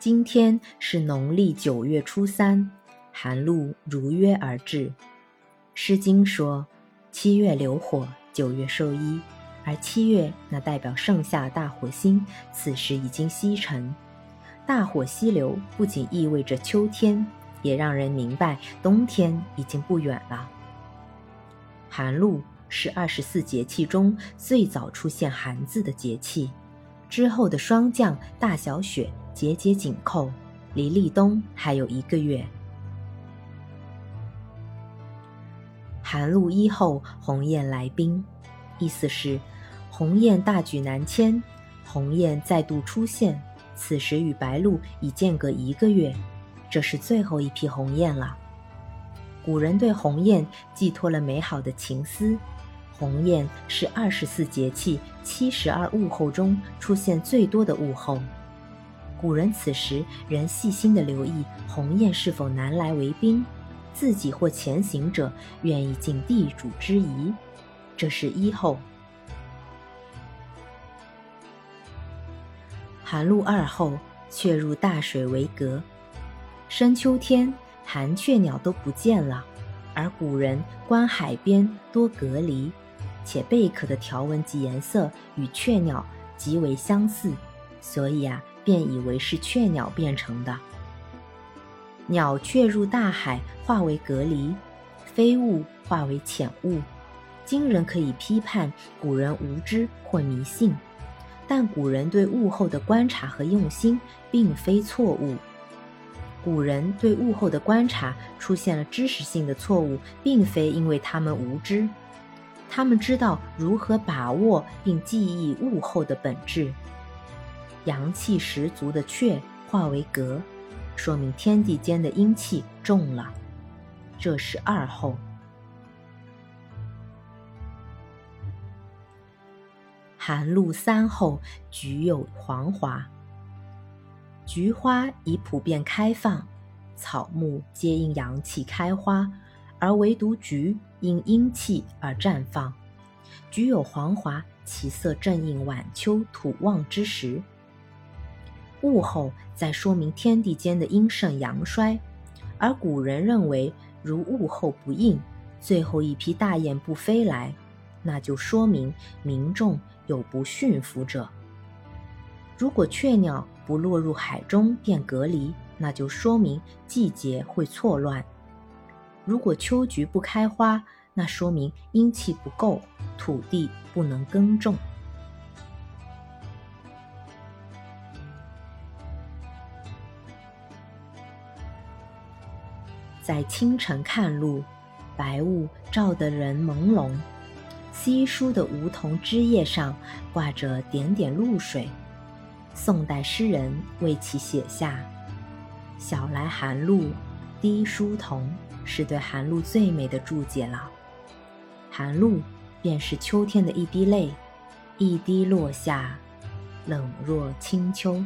今天是农历九月初三，寒露如约而至。《诗经》说：“七月流火，九月授衣。”而七月那代表盛夏大火星，此时已经西沉。大火西流不仅意味着秋天，也让人明白冬天已经不远了。寒露是二十四节气中最早出现“寒”字的节气，之后的霜降、大小雪。节节紧扣，离立冬还有一个月。寒露一后，鸿雁来宾，意思是鸿雁大举南迁，鸿雁再度出现。此时与白露已间隔一个月，这是最后一批鸿雁了。古人对鸿雁寄托了美好的情思。鸿雁是二十四节气七十二物候中出现最多的物候。古人此时仍细心地留意鸿雁是否南来为宾，自己或前行者愿意尽地主之谊。这是一候。寒露二候，却入大水为隔。深秋天，寒雀鸟都不见了，而古人观海边多隔离，且贝壳的条纹及颜色与雀鸟极为相似，所以啊。便以为是雀鸟变成的。鸟雀入大海，化为隔离；飞物化为浅物。今人可以批判古人无知或迷信，但古人对物候的观察和用心并非错误。古人对物候的观察出现了知识性的错误，并非因为他们无知，他们知道如何把握并记忆物候的本质。阳气十足的雀化为革，说明天地间的阴气重了。这是二候。寒露三候，菊有黄华。菊花已普遍开放，草木皆因阳气开花，而唯独菊因阴气而绽放。菊有黄华，其色正应晚秋土旺之时。物候在说明天地间的阴盛阳衰，而古人认为，如物候不应，最后一批大雁不飞来，那就说明民众有不驯服者；如果雀鸟不落入海中便隔离，那就说明季节会错乱；如果秋菊不开花，那说明阴气不够，土地不能耕种。在清晨看露，白雾照得人朦胧，稀疏的梧桐枝叶上挂着点点露水。宋代诗人为其写下“晓来寒露滴疏桐”，是对寒露最美的注解了。寒露便是秋天的一滴泪，一滴落下，冷若清秋。